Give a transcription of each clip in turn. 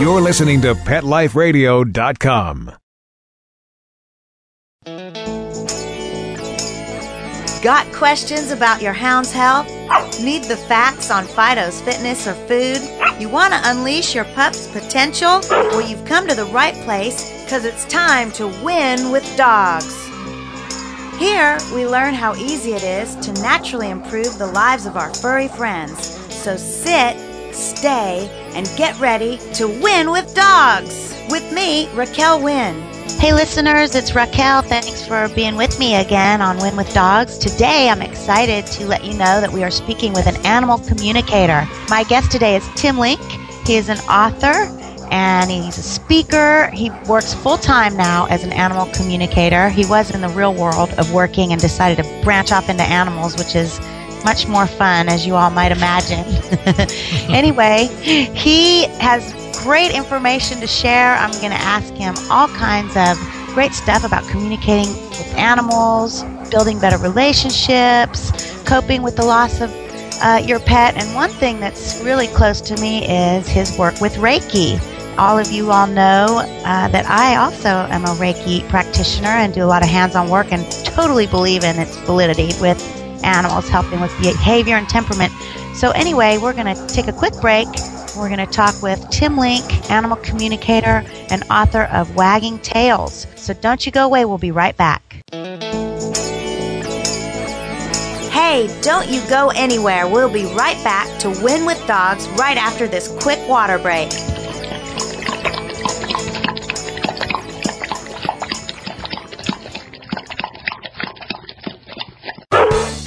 You're listening to PetLifeRadio.com. Got questions about your hound's health? Need the facts on Fido's fitness or food? You want to unleash your pup's potential? Well, you've come to the right place because it's time to win with dogs. Here, we learn how easy it is to naturally improve the lives of our furry friends. So sit, stay, and get ready to win with dogs. With me, Raquel Wynn. Hey, listeners, it's Raquel. Thanks for being with me again on Win with Dogs. Today, I'm excited to let you know that we are speaking with an animal communicator. My guest today is Tim Link. He is an author and he's a speaker. He works full time now as an animal communicator. He was in the real world of working and decided to branch off into animals, which is much more fun, as you all might imagine. anyway, he has great information to share. I'm going to ask him all kinds of great stuff about communicating with animals, building better relationships, coping with the loss of uh, your pet. And one thing that's really close to me is his work with Reiki all of you all know uh, that I also am a Reiki practitioner and do a lot of hands on work and totally believe in its validity with animals, helping with behavior and temperament. So, anyway, we're going to take a quick break. We're going to talk with Tim Link, animal communicator and author of Wagging Tails. So, don't you go away. We'll be right back. Hey, don't you go anywhere. We'll be right back to Win with Dogs right after this quick water break.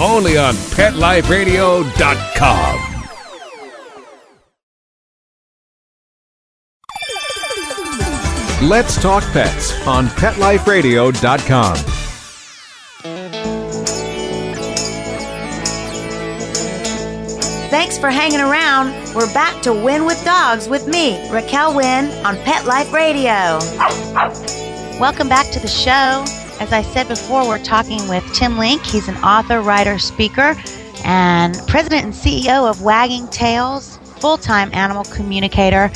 only on PetLifeRadio.com. Let's Talk Pets on PetLifeRadio.com. Thanks for hanging around. We're back to Win with Dogs with me, Raquel Wynn, on Pet Life Radio. Welcome back to the show. As I said before, we're talking with Tim Link. He's an author, writer, speaker, and president and CEO of Wagging Tails, full time animal communicator.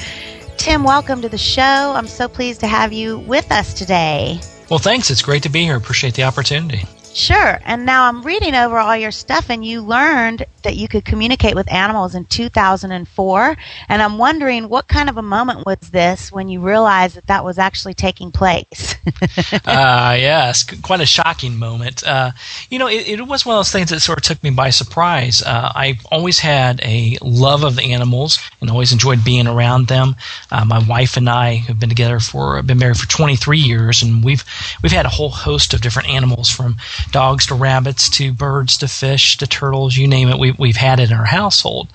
Tim, welcome to the show. I'm so pleased to have you with us today. Well, thanks. It's great to be here. Appreciate the opportunity. Sure. And now I'm reading over all your stuff, and you learned that you could communicate with animals in 2004. And I'm wondering what kind of a moment was this when you realized that that was actually taking place? uh, yes, quite a shocking moment. Uh, you know, it, it, was one of those things that sort of took me by surprise. Uh, I've always had a love of animals and always enjoyed being around them. Uh, my wife and I have been together for, been married for 23 years, and we've we've had a whole host of different animals from dogs to rabbits to birds to fish to turtles, you name it. We, we've had it in our household.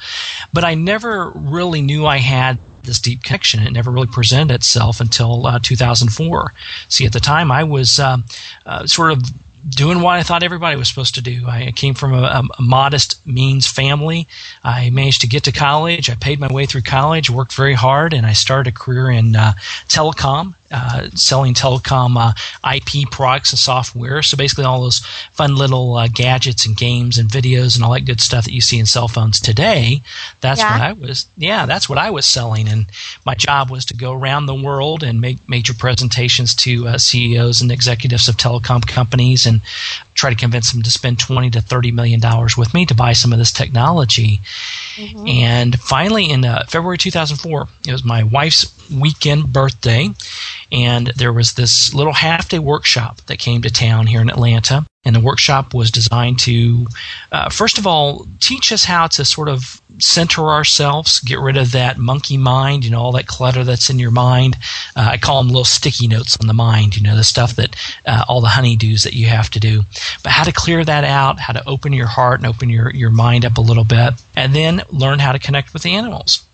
But I never really knew I had this deep connection. It never really presented itself until uh, 2004. See, at the time, I was uh, uh, sort of doing what I thought everybody was supposed to do. I came from a, a, modest means family. I managed to get to college. I paid my way through college, worked very hard, and I started a career in uh, telecom uh, selling telecom uh, IP products and software. So basically, all those fun little uh, gadgets and games and videos and all that good stuff that you see in cell phones today. That's yeah. what I was. Yeah, that's what I was selling. And my job was to go around the world and make major presentations to uh, CEOs and executives of telecom companies and try to convince them to spend 20 to 30 million dollars with me to buy some of this technology. Mm-hmm. And finally, in uh, February 2004, it was my wife's weekend birthday, and there was this little half day workshop that came to town here in Atlanta. And the workshop was designed to, uh, first of all, teach us how to sort of center ourselves, get rid of that monkey mind, you know, all that clutter that's in your mind. Uh, I call them little sticky notes on the mind, you know, the stuff that uh, all the honeydews that you have to do. But how to clear that out, how to open your heart and open your, your mind up a little bit, and then learn how to connect with the animals.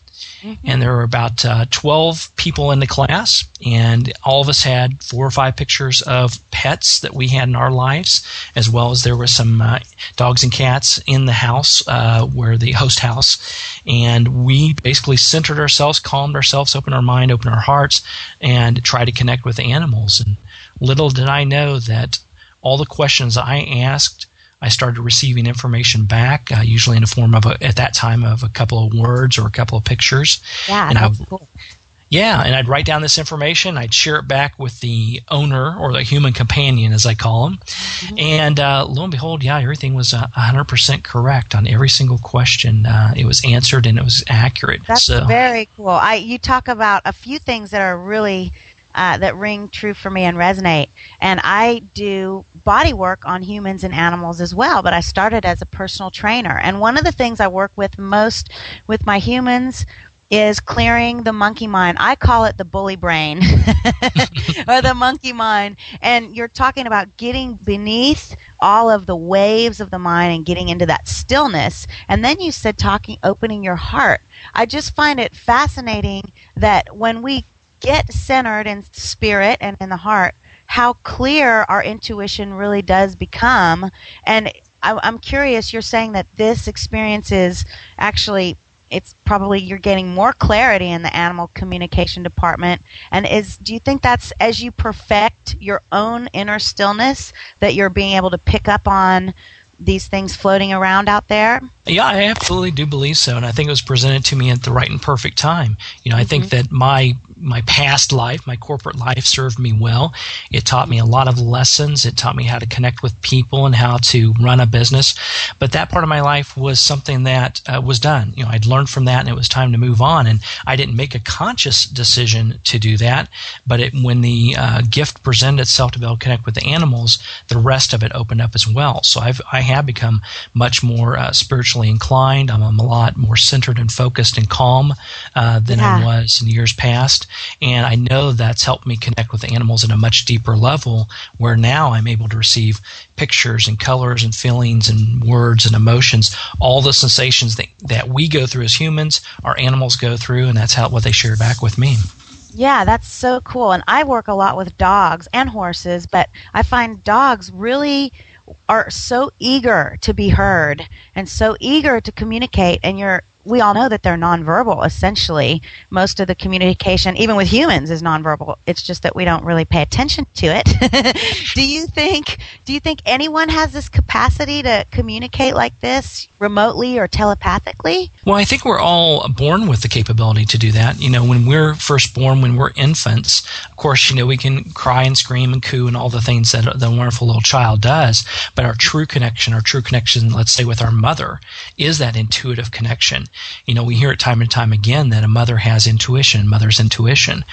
And there were about uh, 12 people in the class, and all of us had four or five pictures of pets that we had in our lives, as well as there were some uh, dogs and cats in the house, uh, where the host house. And we basically centered ourselves, calmed ourselves, opened our mind, opened our hearts, and tried to connect with animals. And little did I know that all the questions I asked I started receiving information back, uh, usually in the form of a, at that time of a couple of words or a couple of pictures. Yeah, and that's I, cool. Yeah, and I'd write down this information. I'd share it back with the owner or the human companion, as I call him. Mm-hmm. And uh, lo and behold, yeah, everything was uh, 100% correct on every single question. Uh, it was answered and it was accurate. That's so. very cool. I you talk about a few things that are really uh, that ring true for me and resonate. And I do body work on humans and animals as well, but I started as a personal trainer. And one of the things I work with most with my humans is clearing the monkey mind. I call it the bully brain or the monkey mind. And you're talking about getting beneath all of the waves of the mind and getting into that stillness. And then you said talking, opening your heart. I just find it fascinating that when we get centered in spirit and in the heart, how clear our intuition really does become. And I, am curious, you're saying that this experience is actually it's probably you're getting more clarity in the animal communication department and is do you think that's as you perfect your own inner stillness that you're being able to pick up on these things floating around out there yeah, I absolutely do believe so, and I think it was presented to me at the right and perfect time. You know, mm-hmm. I think mm-hmm. that my my past life, my corporate life, served me well. It taught me a lot of lessons. It taught me how to connect with people and how to run a business. But that part of my life was something that uh, was done. You know, I'd learned from that, and it was time to move on. And I didn't make a conscious decision to do that. But it, when the uh, gift presented itself to be able to connect with the animals, the rest of it opened up as well. So I've I have become much more uh, spiritually inclined. I'm, I'm, a lot more centered and focused and calm uh, than yeah. I was in years past. And I know that's helped me connect with animals at a much deeper level where now I'm able to receive pictures and colors and feelings and words and emotions, all the sensations that, that we go through as humans, our animals go through, and that's how what they share back with me. Yeah, that's so cool. And I work a lot with dogs and horses, but I find dogs really are so eager to be heard and so eager to communicate and you're we all know that they're nonverbal essentially most of the communication even with humans is nonverbal it's just that we don't really pay attention to it do you think do you think anyone has this capacity to communicate like this remotely or telepathically? Well, I think we're all born with the capability to do that. You know, when we're first born, when we're infants, of course, you know, we can cry and scream and coo and all the things that the wonderful little child does. But our true connection, our true connection, let's say with our mother, is that intuitive connection. You know, we hear it time and time again that a mother has intuition, mother's intuition.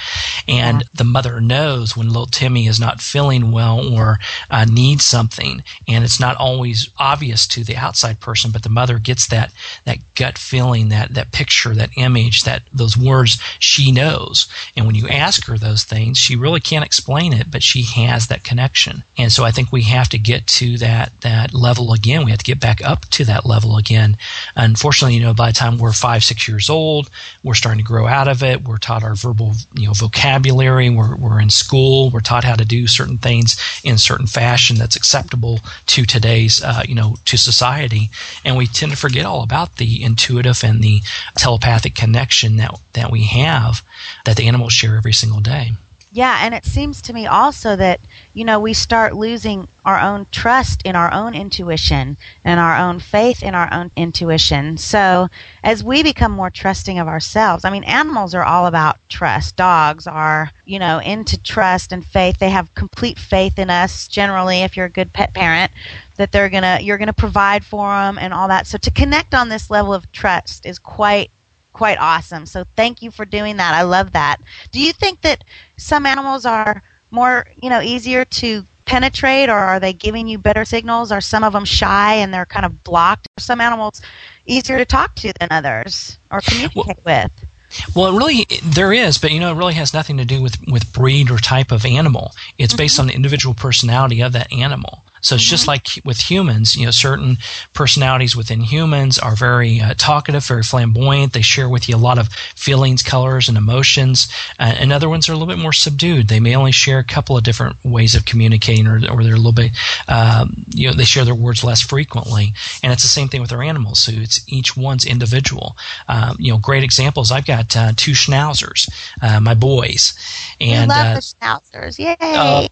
And yeah. the mother knows when little Timmy is not feeling well or uh, needs something. And it's not always obvious to the outside person, but the mother gets that that gut feeling, that that picture, that image, that those words she knows. And when you ask her those things, she really can't explain it, but she has that connection. And so I think we have to get to that that level again. We have to get back up to that level again. Unfortunately, you know, by the time time we're five, six years old. We're starting to grow out of it. We're taught our verbal, you know, vocabulary. We're, we're in school. We're taught how to do certain things in certain fashion that's acceptable to today's, uh, you know, to society. And we tend to forget all about the intuitive and the telepathic connection that, that we have that the animals share every single day. Yeah, and it seems to me also that, you know, we start losing our own trust in our own intuition and our own faith in our own intuition. So, as we become more trusting of ourselves, I mean, animals are all about trust. Dogs are, you know, into trust and faith. They have complete faith in us generally if you're a good pet parent that they're going to you're going to provide for them and all that. So to connect on this level of trust is quite quite awesome. So thank you for doing that. I love that. Do you think that some animals are more, you know, easier to penetrate or are they giving you better signals? Are some of them shy and they're kind of blocked? Are some animals easier to talk to than others or communicate well, with? Well, it really there is, but you know, it really has nothing to do with with breed or type of animal. It's mm-hmm. based on the individual personality of that animal. So it's mm-hmm. just like with humans, you know, certain personalities within humans are very uh, talkative, very flamboyant. They share with you a lot of feelings, colors, and emotions. Uh, and other ones are a little bit more subdued. They may only share a couple of different ways of communicating, or, or they're a little bit, um, you know, they share their words less frequently. And it's the same thing with our animals. So it's each one's individual. Um, you know, great examples. I've got uh, two schnauzers, uh, my boys, and we love uh, the schnauzers. Yay!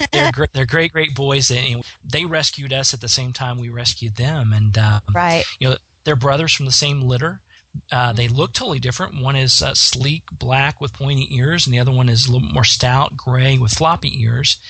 Uh, uh, they're great, they're great, great boys, and they rescued us at the same time we rescued them. And um, right, you know, they're brothers from the same litter. Uh, they look totally different. One is uh, sleek black with pointy ears, and the other one is a little more stout gray with floppy ears.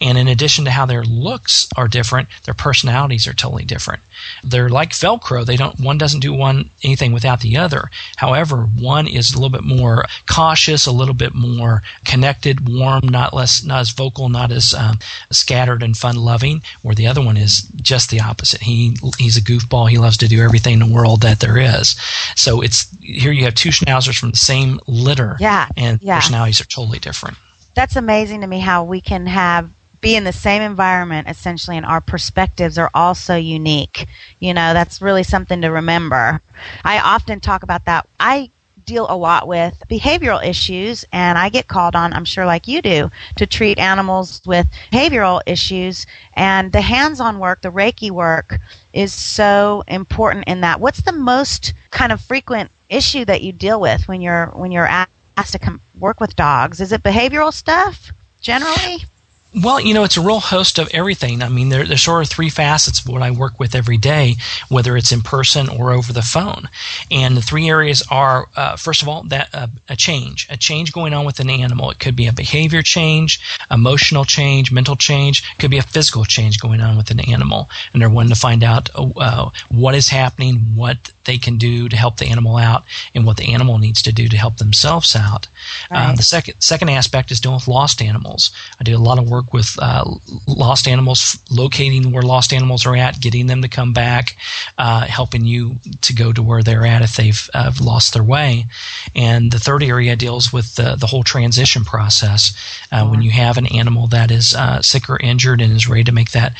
And in addition to how their looks are different, their personalities are totally different. They're like Velcro. They don't one doesn't do one anything without the other. However, one is a little bit more cautious, a little bit more connected, warm, not less, not as vocal, not as um, scattered and fun loving. Where the other one is just the opposite. He he's a goofball. He loves to do everything in the world that there is. So it's here you have two schnauzers from the same litter. Yeah, and yeah. personalities are totally different. That's amazing to me how we can have be in the same environment essentially and our perspectives are also unique you know that's really something to remember i often talk about that i deal a lot with behavioral issues and I get called on, I'm sure like you do, to treat animals with behavioral issues and the hands-on work, the Reiki work is so important in that. What's the most kind of frequent issue that you deal with when you're when you're asked to come work with dogs? Is it behavioral stuff generally? Well, you know, it's a real host of everything. I mean, there, there's sort of three facets of what I work with every day, whether it's in person or over the phone. And the three areas are, uh, first of all, that uh, a change, a change going on with an animal. It could be a behavior change, emotional change, mental change. It could be a physical change going on with an animal. And they're wanting to find out uh, what is happening, what they can do to help the animal out, and what the animal needs to do to help themselves out. Um, right. the second second aspect is dealing with lost animals. I do a lot of work with uh, lost animals, locating where lost animals are at, getting them to come back, uh, helping you to go to where they're at if they've uh, lost their way. And the third area deals with the, the whole transition process. Uh, when you have an animal that is uh, sick or injured and is ready to make that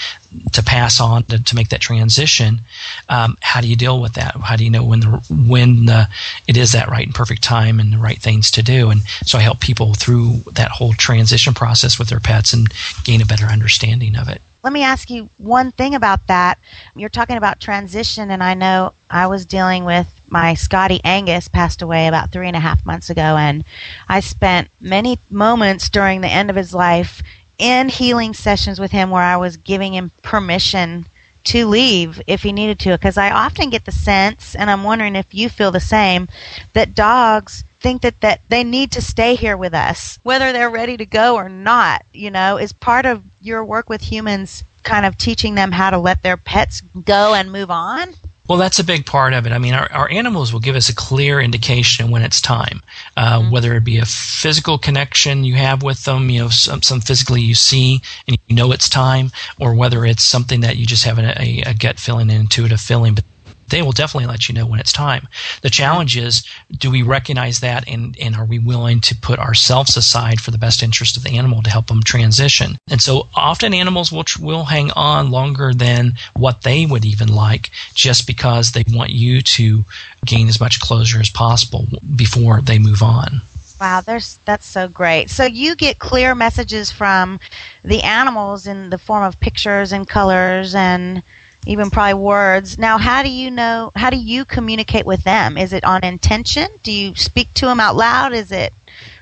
to pass on to, to make that transition, um, how do you deal with that? How do you know when the when the, it is that right and perfect time and the right things to do? And so I help people through that whole transition process with their pets and gain a better understanding of it. Let me ask you one thing about that. You're talking about transition, and I know I was dealing with my Scotty Angus passed away about three and a half months ago, and I spent many moments during the end of his life in healing sessions with him where I was giving him permission to leave if he needed to because I often get the sense and I'm wondering if you feel the same that dogs think that that they need to stay here with us whether they're ready to go or not you know is part of your work with humans kind of teaching them how to let their pets go and move on well, that's a big part of it. I mean, our, our animals will give us a clear indication when it's time, uh, mm-hmm. whether it be a physical connection you have with them, you know, some, some physically you see and you know it's time, or whether it's something that you just have a, a, a gut feeling, an intuitive feeling. But they will definitely let you know when it's time. The challenge is, do we recognize that and, and are we willing to put ourselves aside for the best interest of the animal to help them transition? And so often animals will, will hang on longer than what they would even like just because they want you to gain as much closure as possible before they move on. Wow, there's that's so great. So you get clear messages from the animals in the form of pictures and colors and even probably words. Now, how do you know? How do you communicate with them? Is it on intention? Do you speak to them out loud? Is it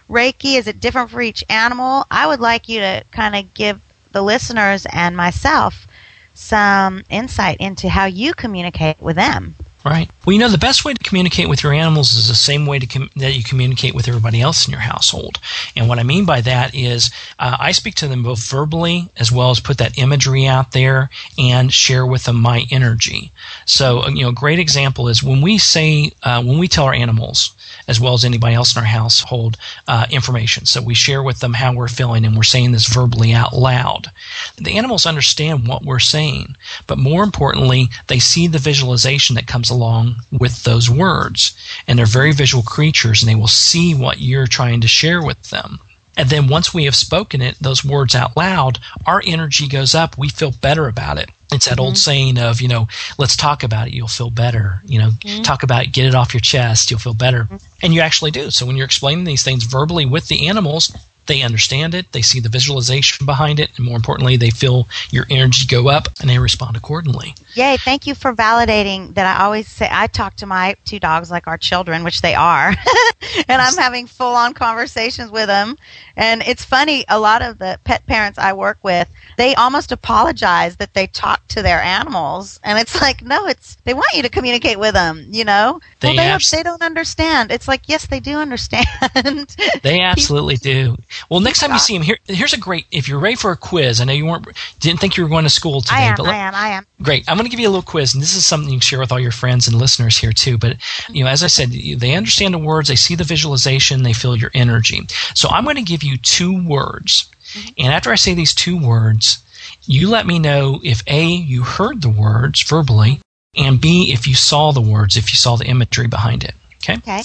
Reiki? Is it different for each animal? I would like you to kind of give the listeners and myself some insight into how you communicate with them. Right. Well, you know, the best way to communicate with your animals is the same way com- that you communicate with everybody else in your household. And what I mean by that is uh, I speak to them both verbally as well as put that imagery out there and share with them my energy. So, uh, you know, a great example is when we say, uh, when we tell our animals, as well as anybody else in our household, uh, information. So we share with them how we're feeling and we're saying this verbally out loud. The animals understand what we're saying, but more importantly, they see the visualization that comes along with those words. And they're very visual creatures and they will see what you're trying to share with them. And then once we have spoken it, those words out loud, our energy goes up. We feel better about it. It's that mm-hmm. old saying of, you know, let's talk about it. You'll feel better. You know, mm-hmm. talk about it, get it off your chest. You'll feel better. Mm-hmm. And you actually do. So when you're explaining these things verbally with the animals, they understand it, they see the visualization behind it, and more importantly, they feel your energy go up and they respond accordingly. Yay, thank you for validating that. I always say I talk to my two dogs like our children, which they are, and I'm having full on conversations with them. And it's funny, a lot of the pet parents I work with, they almost apologize that they talk to their animals. And it's like, no, it's, they want you to communicate with them, you know? They well, they, abs- they don't understand. It's like, yes, they do understand. they absolutely do. Well, next time you see him, here, here's a great. If you're ready for a quiz, I know you weren't didn't think you were going to school today, I am, but I am, I am. Great. I'm going to give you a little quiz, and this is something you can share with all your friends and listeners here too. But you know, as I said, they understand the words, they see the visualization, they feel your energy. So I'm going to give you two words, mm-hmm. and after I say these two words, you let me know if a you heard the words verbally, and b if you saw the words, if you saw the imagery behind it. Okay. Okay.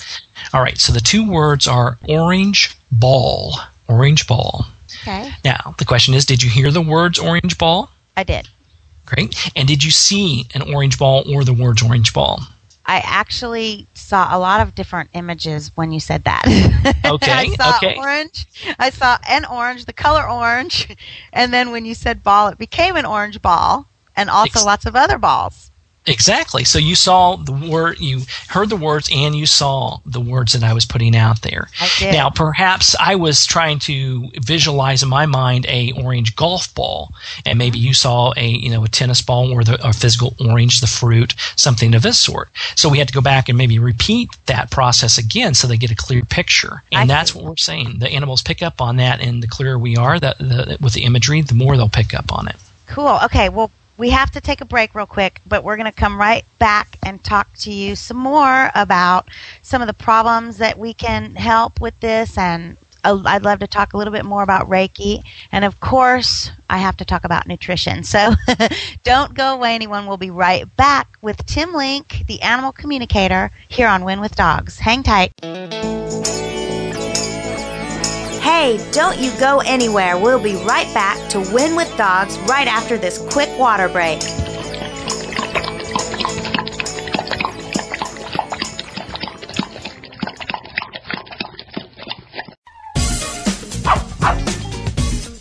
All right. So the two words are orange ball orange ball. Okay. Now, the question is did you hear the words orange ball? I did. Great. And did you see an orange ball or the words orange ball? I actually saw a lot of different images when you said that. Okay. I saw okay. orange. I saw an orange, the color orange, and then when you said ball, it became an orange ball, and also Ex- lots of other balls. Exactly. So you saw the word, you heard the words, and you saw the words that I was putting out there. I did. Now, perhaps I was trying to visualize in my mind a orange golf ball, and maybe mm-hmm. you saw a you know a tennis ball or the a physical orange, the fruit, something of this sort. So we had to go back and maybe repeat that process again so they get a clear picture. And I that's see. what we're saying. The animals pick up on that, and the clearer we are that the, with the imagery, the more they'll pick up on it. Cool. Okay. Well, we have to take a break real quick, but we're going to come right back and talk to you some more about some of the problems that we can help with this. And uh, I'd love to talk a little bit more about Reiki. And of course, I have to talk about nutrition. So don't go away, anyone. We'll be right back with Tim Link, the animal communicator, here on Win with Dogs. Hang tight. Hey, don't you go anywhere. We'll be right back to Win with Dogs right after this quick water break.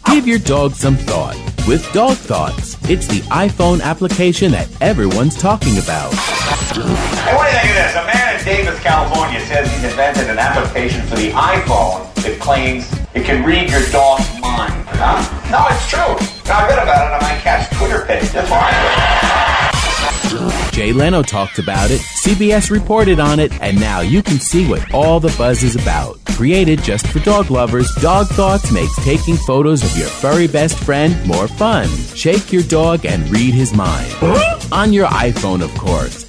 Give your dog some thought with Dog Thoughts. It's the iPhone application that everyone's talking about. Hey, what do you think of this? A man in Davis, California says he's invented an application for the iPhone that claims it can read your dog's mind. Huh? No, it's true. I read about it on my cat's Twitter page. That's why. Jay Leno talked about it, CBS reported on it, and now you can see what all the buzz is about. Created just for dog lovers, Dog Thoughts makes taking photos of your furry best friend more fun. Shake your dog and read his mind. On your iPhone, of course.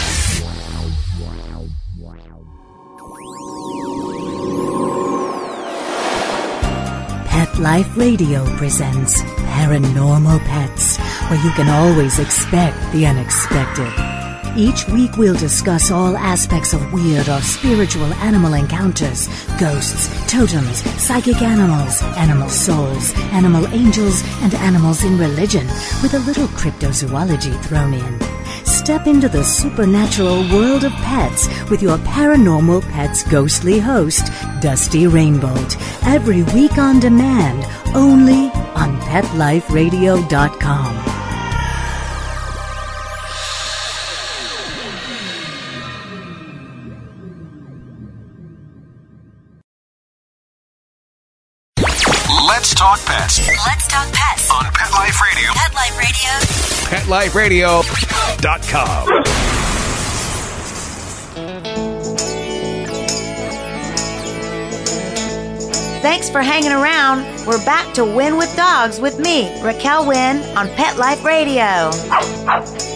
Life Radio presents Paranormal Pets, where you can always expect the unexpected. Each week we'll discuss all aspects of weird or spiritual animal encounters, ghosts, totems, psychic animals, animal souls, animal angels, and animals in religion, with a little cryptozoology thrown in. Step into the supernatural world of pets with your paranormal pets ghostly host, Dusty Rainbolt, every week on demand, only on PetLifeRadio.com. Radio. Pet Life Radio. PetLifeRadio.com. Thanks for hanging around. We're back to Win with Dogs with me, Raquel Wynn, on Pet Life Radio.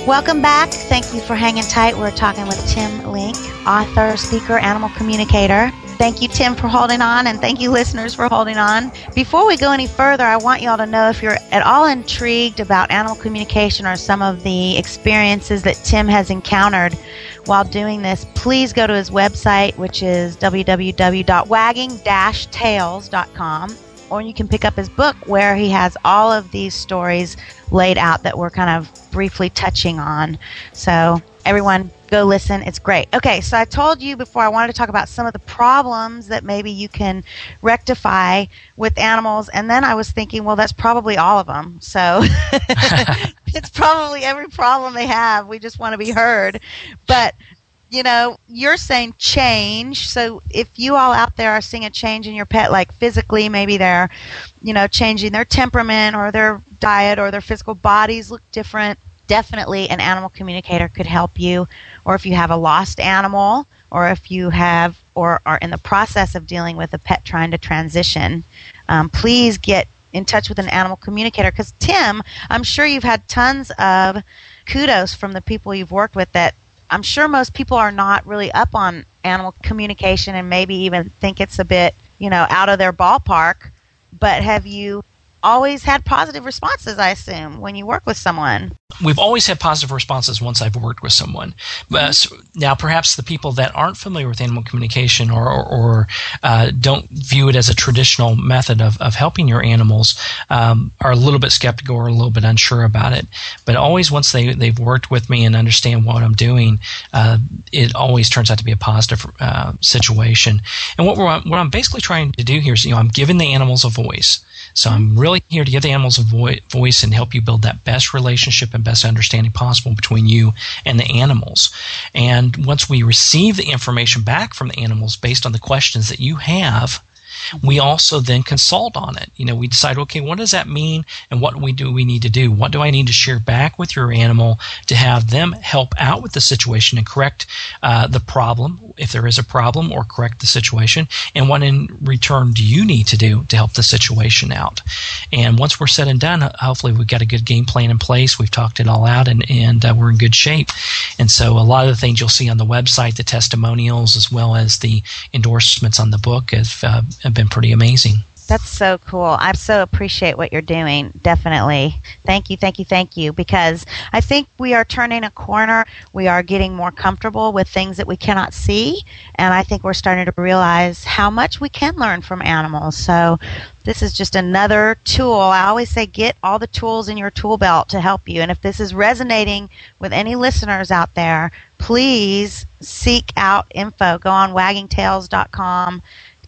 Welcome back. Thank you for hanging tight. We're talking with Tim Link, author, speaker, animal communicator. Thank you, Tim, for holding on, and thank you, listeners, for holding on. Before we go any further, I want y'all to know if you're at all intrigued about animal communication or some of the experiences that Tim has encountered while doing this, please go to his website, which is www.wagging-tails.com, or you can pick up his book where he has all of these stories laid out that we're kind of briefly touching on. So, everyone, go listen. It's great. Okay, so I told you before I wanted to talk about some of the problems that maybe you can rectify with animals, and then I was thinking, well, that's probably all of them. So it's probably every problem they have. We just want to be heard. But you know, you're saying change. So if you all out there are seeing a change in your pet, like physically, maybe they're, you know, changing their temperament or their diet or their physical bodies look different, definitely an animal communicator could help you. Or if you have a lost animal, or if you have or are in the process of dealing with a pet trying to transition, um, please get in touch with an animal communicator. Because Tim, I'm sure you've had tons of kudos from the people you've worked with that I'm sure most people are not really up on animal communication and maybe even think it's a bit, you know, out of their ballpark. But have you always had positive responses, I assume, when you work with someone? We've always had positive responses once I've worked with someone. But so now, perhaps the people that aren't familiar with animal communication or, or, or uh, don't view it as a traditional method of, of helping your animals um, are a little bit skeptical or a little bit unsure about it. But always, once they, they've worked with me and understand what I'm doing, uh, it always turns out to be a positive uh, situation. And what, we're, what I'm basically trying to do here is, you know, I'm giving the animals a voice. So I'm really here to give the animals a vo- voice and help you build that best relationship and best understanding possible between you and the animals. And once we receive the information back from the animals based on the questions that you have, We also then consult on it. You know, we decide, okay, what does that mean and what we do we need to do? What do I need to share back with your animal to have them help out with the situation and correct uh, the problem if there is a problem or correct the situation? And what in return do you need to do to help the situation out? And once we're said and done, hopefully we've got a good game plan in place. We've talked it all out and, and uh, we're in good shape. And so a lot of the things you'll see on the website, the testimonials, as well as the endorsements on the book have, uh, have been pretty amazing. That's so cool. I so appreciate what you're doing. Definitely. Thank you, thank you, thank you. Because I think we are turning a corner. We are getting more comfortable with things that we cannot see. And I think we're starting to realize how much we can learn from animals. So this is just another tool. I always say get all the tools in your tool belt to help you. And if this is resonating with any listeners out there, please seek out info. Go on waggingtails.com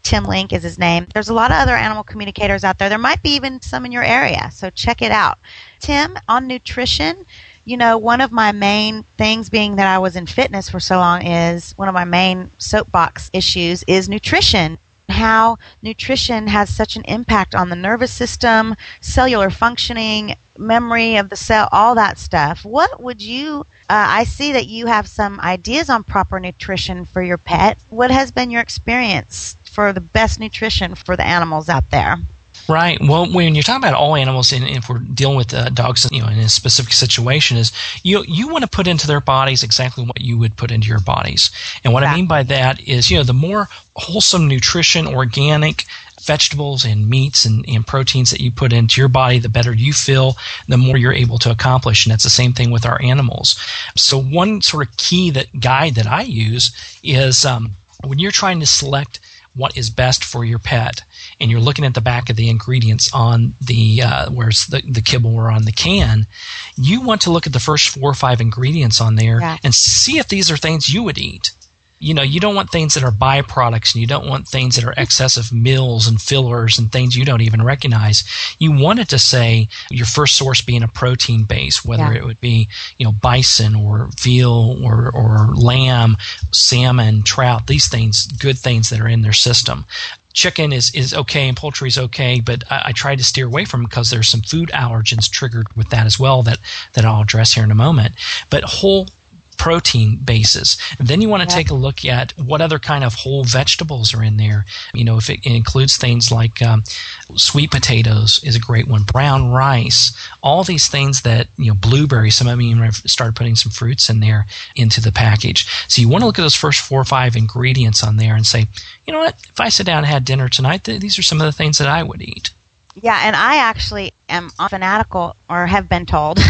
Tim Link is his name. There's a lot of other animal communicators out there. There might be even some in your area, so check it out. Tim, on nutrition, you know, one of my main things being that I was in fitness for so long is one of my main soapbox issues is nutrition. How nutrition has such an impact on the nervous system, cellular functioning, memory of the cell, all that stuff. What would you? Uh, I see that you have some ideas on proper nutrition for your pet. What has been your experience for the best nutrition for the animals out there. Right. Well, when you're talking about all animals, and if we're dealing with uh, dogs, you know, in a specific situation, is you you want to put into their bodies exactly what you would put into your bodies. And what exactly. I mean by that is, you know, the more wholesome nutrition, organic vegetables and meats and, and proteins that you put into your body, the better you feel, the more you're able to accomplish. And that's the same thing with our animals. So one sort of key that guide that I use is um, when you're trying to select what is best for your pet. And you're looking at the back of the ingredients on the uh, where's the, the kibble or on the can. You want to look at the first four or five ingredients on there yeah. and see if these are things you would eat you know, you don't want things that are byproducts and you don't want things that are excessive mills and fillers and things you don't even recognize. You want it to say your first source being a protein base, whether yeah. it would be, you know, bison or veal or, or lamb, salmon, trout, these things, good things that are in their system chicken is, is okay and poultry is okay, but I, I try to steer away from because there's some food allergens triggered with that as well that, that I'll address here in a moment. But whole protein bases. And then you want to yeah. take a look at what other kind of whole vegetables are in there. You know, if it includes things like um, sweet potatoes is a great one, brown rice, all these things that, you know, blueberries, some of them even started putting some fruits in there into the package. So you want to look at those first four or five ingredients on there and say, you know what, if I sit down and had dinner tonight, th- these are some of the things that I would eat. Yeah, and I actually am fanatical, or have been told.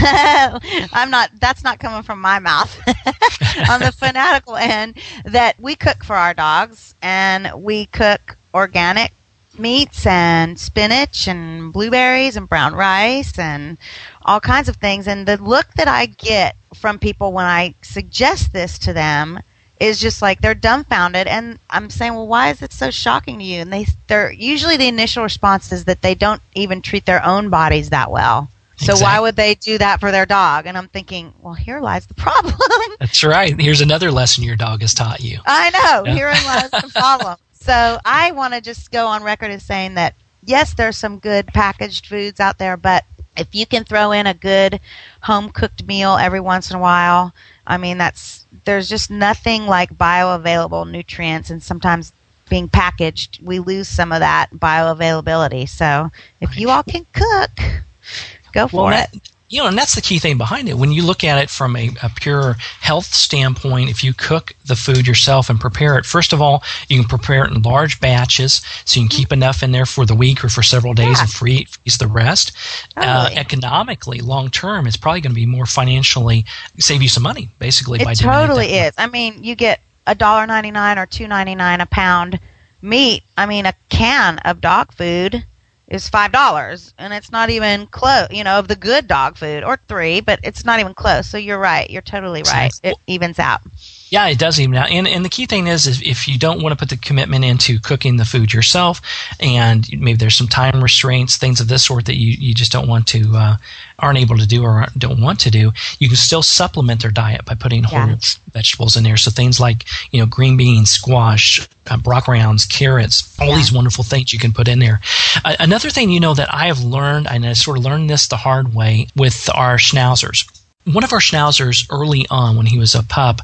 I'm not. That's not coming from my mouth. On the fanatical end, that we cook for our dogs, and we cook organic meats and spinach and blueberries and brown rice and all kinds of things. And the look that I get from people when I suggest this to them is just like they're dumbfounded and i'm saying well why is it so shocking to you? And they they're usually the initial response is that they don't even treat their own bodies that well. So exactly. why would they do that for their dog? And i'm thinking well here lies the problem. That's right. Here's another lesson your dog has taught you. I know. Yeah. herein lies the problem. So i want to just go on record as saying that yes there's some good packaged foods out there but if you can throw in a good home cooked meal every once in a while i mean that's there's just nothing like bioavailable nutrients and sometimes being packaged we lose some of that bioavailability. So if you all can cook go for well, it. that, you know, and that's the key thing behind it. When you look at it from a, a, pure health standpoint, if you cook the food yourself and prepare it, first of all, you can prepare it in large batches, so you can keep enough in there for the week or for several days yeah. and free, freeze the rest. Uh, economically, long term, it's probably going to be more financially save you some money, basically. By doing it by totally is. I mean, you get a dollar ninety nine or two ninety nine a pound meat. I mean, a can of dog food is five dollars and it's not even close you know of the good dog food or three but it's not even close. So you're right. You're totally right. It evens out Yeah, it does even now. And, and the key thing is, is if you don't want to put the commitment into cooking the food yourself, and maybe there's some time restraints, things of this sort that you, you just don't want to, uh, aren't able to do or don't want to do, you can still supplement their diet by putting whole Yeah. vegetables in there. So things like, you know, green beans, squash, uh, broccoli rounds, carrots, all these wonderful things you can put in there. Uh, another thing, you know, that I have learned, and I sort of learned this the hard way with our schnauzers one of our schnauzers early on when he was a pup,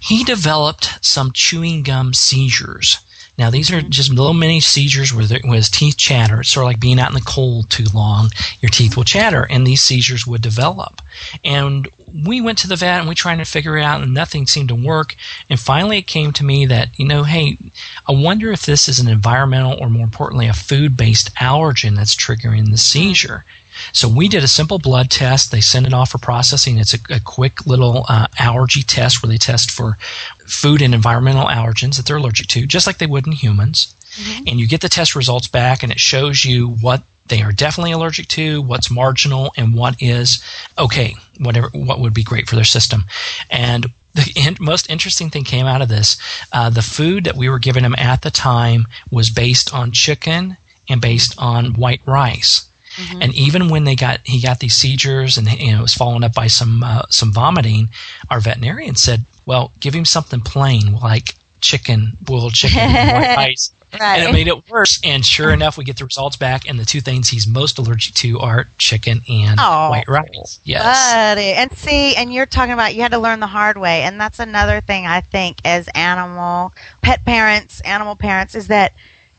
he developed some chewing gum seizures. Now these are mm-hmm. just little mini seizures where, where his teeth chatter. It's sort of like being out in the cold too long. Your teeth will chatter, and these seizures would develop. And we went to the vet and we tried to figure it out, and nothing seemed to work. And finally, it came to me that you know, hey, I wonder if this is an environmental or more importantly, a food-based allergen that's triggering the mm-hmm. seizure. So we did a simple blood test. They send it off for processing. It's a, a quick little uh, allergy test where they test for food and environmental allergens that they're allergic to, just like they would in humans. And you get the test results back, and it shows you what they are definitely allergic to, what's marginal, and what is okay, whatever what would be great for their system. And the in- most interesting thing came out of this: uh, the food that we were giving them at the time was based on chicken and based on white rice. And even when they got he got these seizures and you know, it was followed up by some uh, some vomiting, our veterinarian said, "Well, give him something plain like chicken, boiled chicken, and white rice." Right. And it made it worse. And sure enough, we get the results back, and the two things he's most allergic to are chicken and Oh. white rice. Yes. Buddy. And see, and you're talking about you had to learn the hard way. And that's another thing I think as animal pet parents, animal parents, is that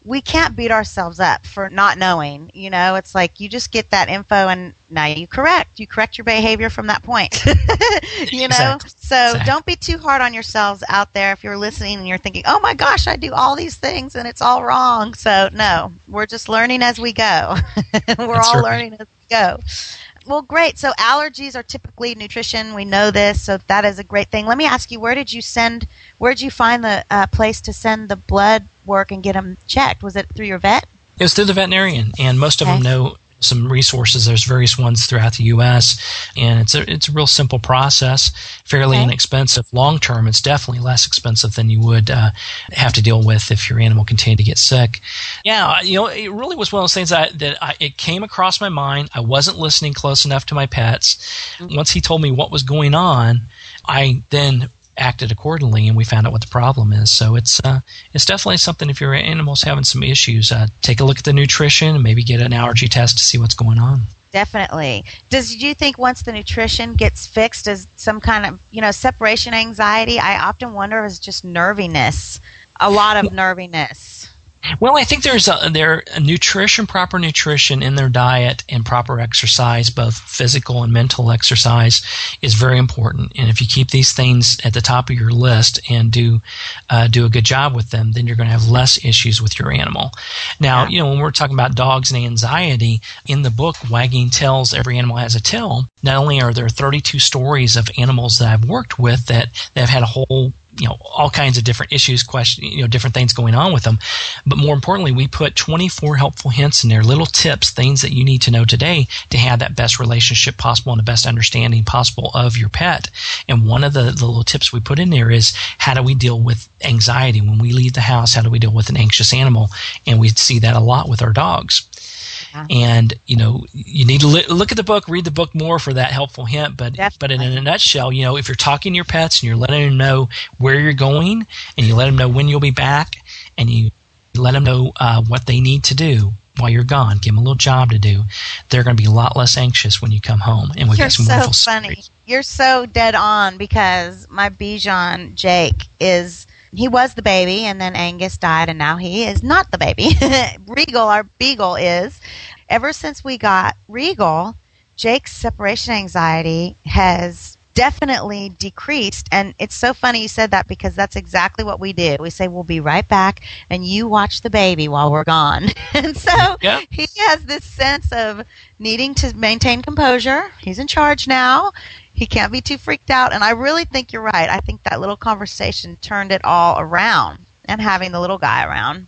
we can't beat ourselves up for not knowing. You know, it's like you just get that info and now you correct. You correct your behavior from that point. you know? Exactly. So Exactly. don't be too hard on yourselves out there if you're listening and you're thinking, oh my gosh, I do all these things and it's all wrong. So no, we're just learning as we go. we're That's all right. learning as we go. Well, great. So allergies are typically nutrition. We know this, so that is a great thing. Let me ask you, where did you send? Where did you find the uh, place to send the blood work and get them checked? Was it through your vet? It was through the veterinarian, and most of Okay. them know some resources. There's various ones throughout the U.S., and it's a it's a real simple process, fairly Okay. inexpensive. Long term, it's definitely less expensive than you would uh, have to deal with if your animal continued to get sick. Yeah, you know, it really was one of those things that that I, it came across my mind. I wasn't listening close enough to my pets. Once he told me what was going on, I then acted accordingly, and we found out what the problem is. So it's uh, it's definitely something. If your animal's having some issues, uh, take a look at the nutrition and maybe get an allergy test to see what's going on. Definitely. Does do you think once the nutrition gets fixed, does some kind of you know separation anxiety? I often wonder if it's just nerviness, a lot of nerviness. Well, I think there's a, there a nutrition, proper nutrition in their diet, and proper exercise, both physical and mental exercise, is very important. And if you keep these things at the top of your list and do uh, do a good job with them, then you're going to have less issues with your animal. Now, you know when we're talking about dogs and anxiety in the book, Wagging Tails, every animal has a tale. Not only are there 32 stories of animals that I've worked with that that have had a whole you know all kinds of different issues question you know different things going on with them. But more importantly we put 24 helpful hints in there little tips things that you need to know today to have that best relationship possible and the best understanding possible of your pet. And one of the, the little tips we put in there is how do we deal with anxiety? When we leave the house how do we deal with an anxious animal? And we see that a lot with our dogs and you know you need to li- look at the book read the book more for that helpful hint but but in a nutshell you know if you're talking to your pets and you're letting them know where you're going and you let them know when you'll be back and you let them know uh, what they need to do while you're gone give them a little job to do they're going to be a lot less anxious when you come home and we You're got some so wonderful funny. stories. You're so dead on because my Bichon Jake is he was the baby and then Angus died and now he is not the baby. Regal, our beagle is. Ever since we got Regal, Jake's separation anxiety has definitely decreased and it's so funny you said that because that's exactly what we do. We say we'll be right back and you watch the baby while we're gone. and so Yeah. he has this sense of needing to maintain composure. He's in charge now. He can't be too freaked out. And I really think you're right. I think that little conversation turned it all around and having the little guy around.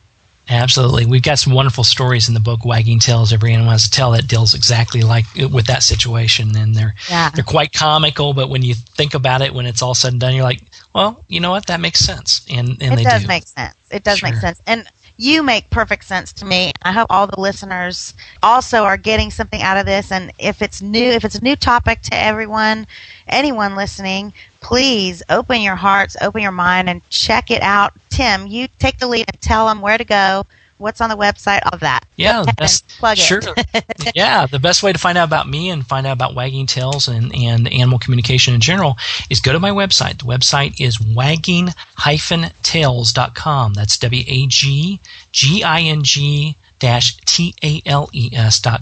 Absolutely. We've got some wonderful stories in the book Wagging Tails Every Animal Has a Tale that deals exactly like uh, with that situation and they're Yeah. they're quite comical, but when you think about it when it's all said and done you're like, well, you know what? That makes sense. And and they do it does do. make sense. It does make sense. And you make perfect sense to me. I hope all the listeners also are getting something out of this. And if it's new, if it's a new topic to everyone, anyone listening, please open your hearts, open your mind, and check it out. Tim, you take the lead and tell them where to go, what's on the website, all of that. Yeah, Go the ahead best, plug it. sure. yeah, the best way to find out about me and find out about wagging tails and, and animal communication in general is go to my website. The website is wagging-tails.com. That's W-A-G-G-I-N-G dash T-A-L-E-S dot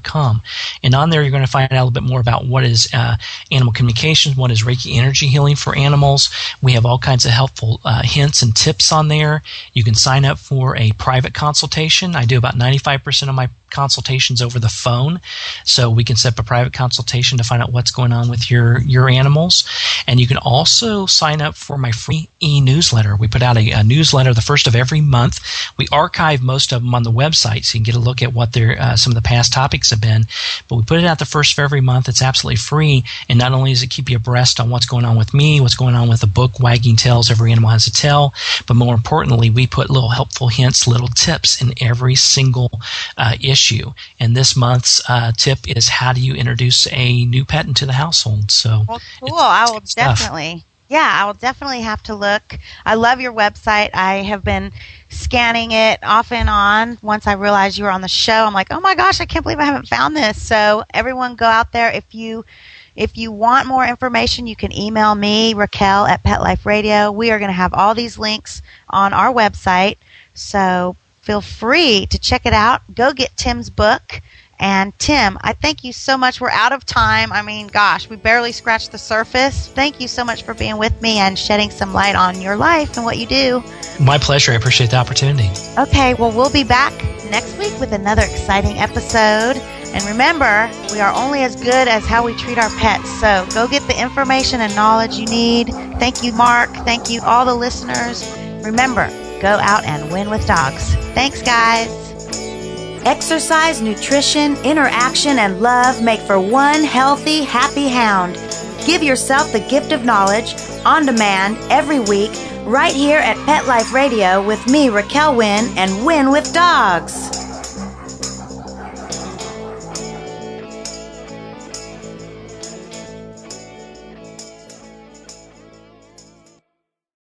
com. And on there, you're going to find out a little bit more about what is uh, animal communications, what is Reiki energy healing for animals. We have all kinds of helpful uh, hints and tips on there. You can sign up for a private consultation. I do about 95% of my consultations over the phone. So we can set up a private consultation to find out what's going on with your, your animals. And you can also sign up for my free e-newsletter. We put out a, a newsletter the first of every month. We archive most of them on the website so you can get a look at what their, uh, some of the past topics have been. But we put it out the first of every month. It's absolutely free. And not only does it keep you abreast on what's going on with me, what's going on with the book Wagging Tails, Every Animal Has a Tale, but more importantly, we put little helpful hints, little tips in every single uh, issue. And this month's uh, tip is how do you introduce a new pet into the household? So Well, cool. I will definitely. Yeah, I will definitely have to look. I love your website. I have been scanning it off and on. Once I realized you were on the show, I'm like, oh my gosh, I can't believe I haven't found this. So everyone, go out there if you. If you want more information, you can email me, Raquel at Pet Life Radio. We are going to have all these links on our website. So feel free to check it out. Go get Tim's book. And Tim, I thank you so much. We're out of time. I mean, gosh, we barely scratched the surface. Thank you so much for being with me and shedding some light on your life and what you do. my pleasure. I appreciate the opportunity. Okay, well, we'll be back next week with another exciting episode. And remember, we are only as good as how we treat our pets. So go get the information and knowledge you need. Thank you, Mark. Thank you, all the listeners. Remember, go out and win with dogs. Thanks, guys. Exercise, nutrition, interaction, and love make for one healthy, happy hound. Give yourself the gift of knowledge on demand every week right here at Pet Life Radio with me, Raquel Wynn, and Win with Dogs.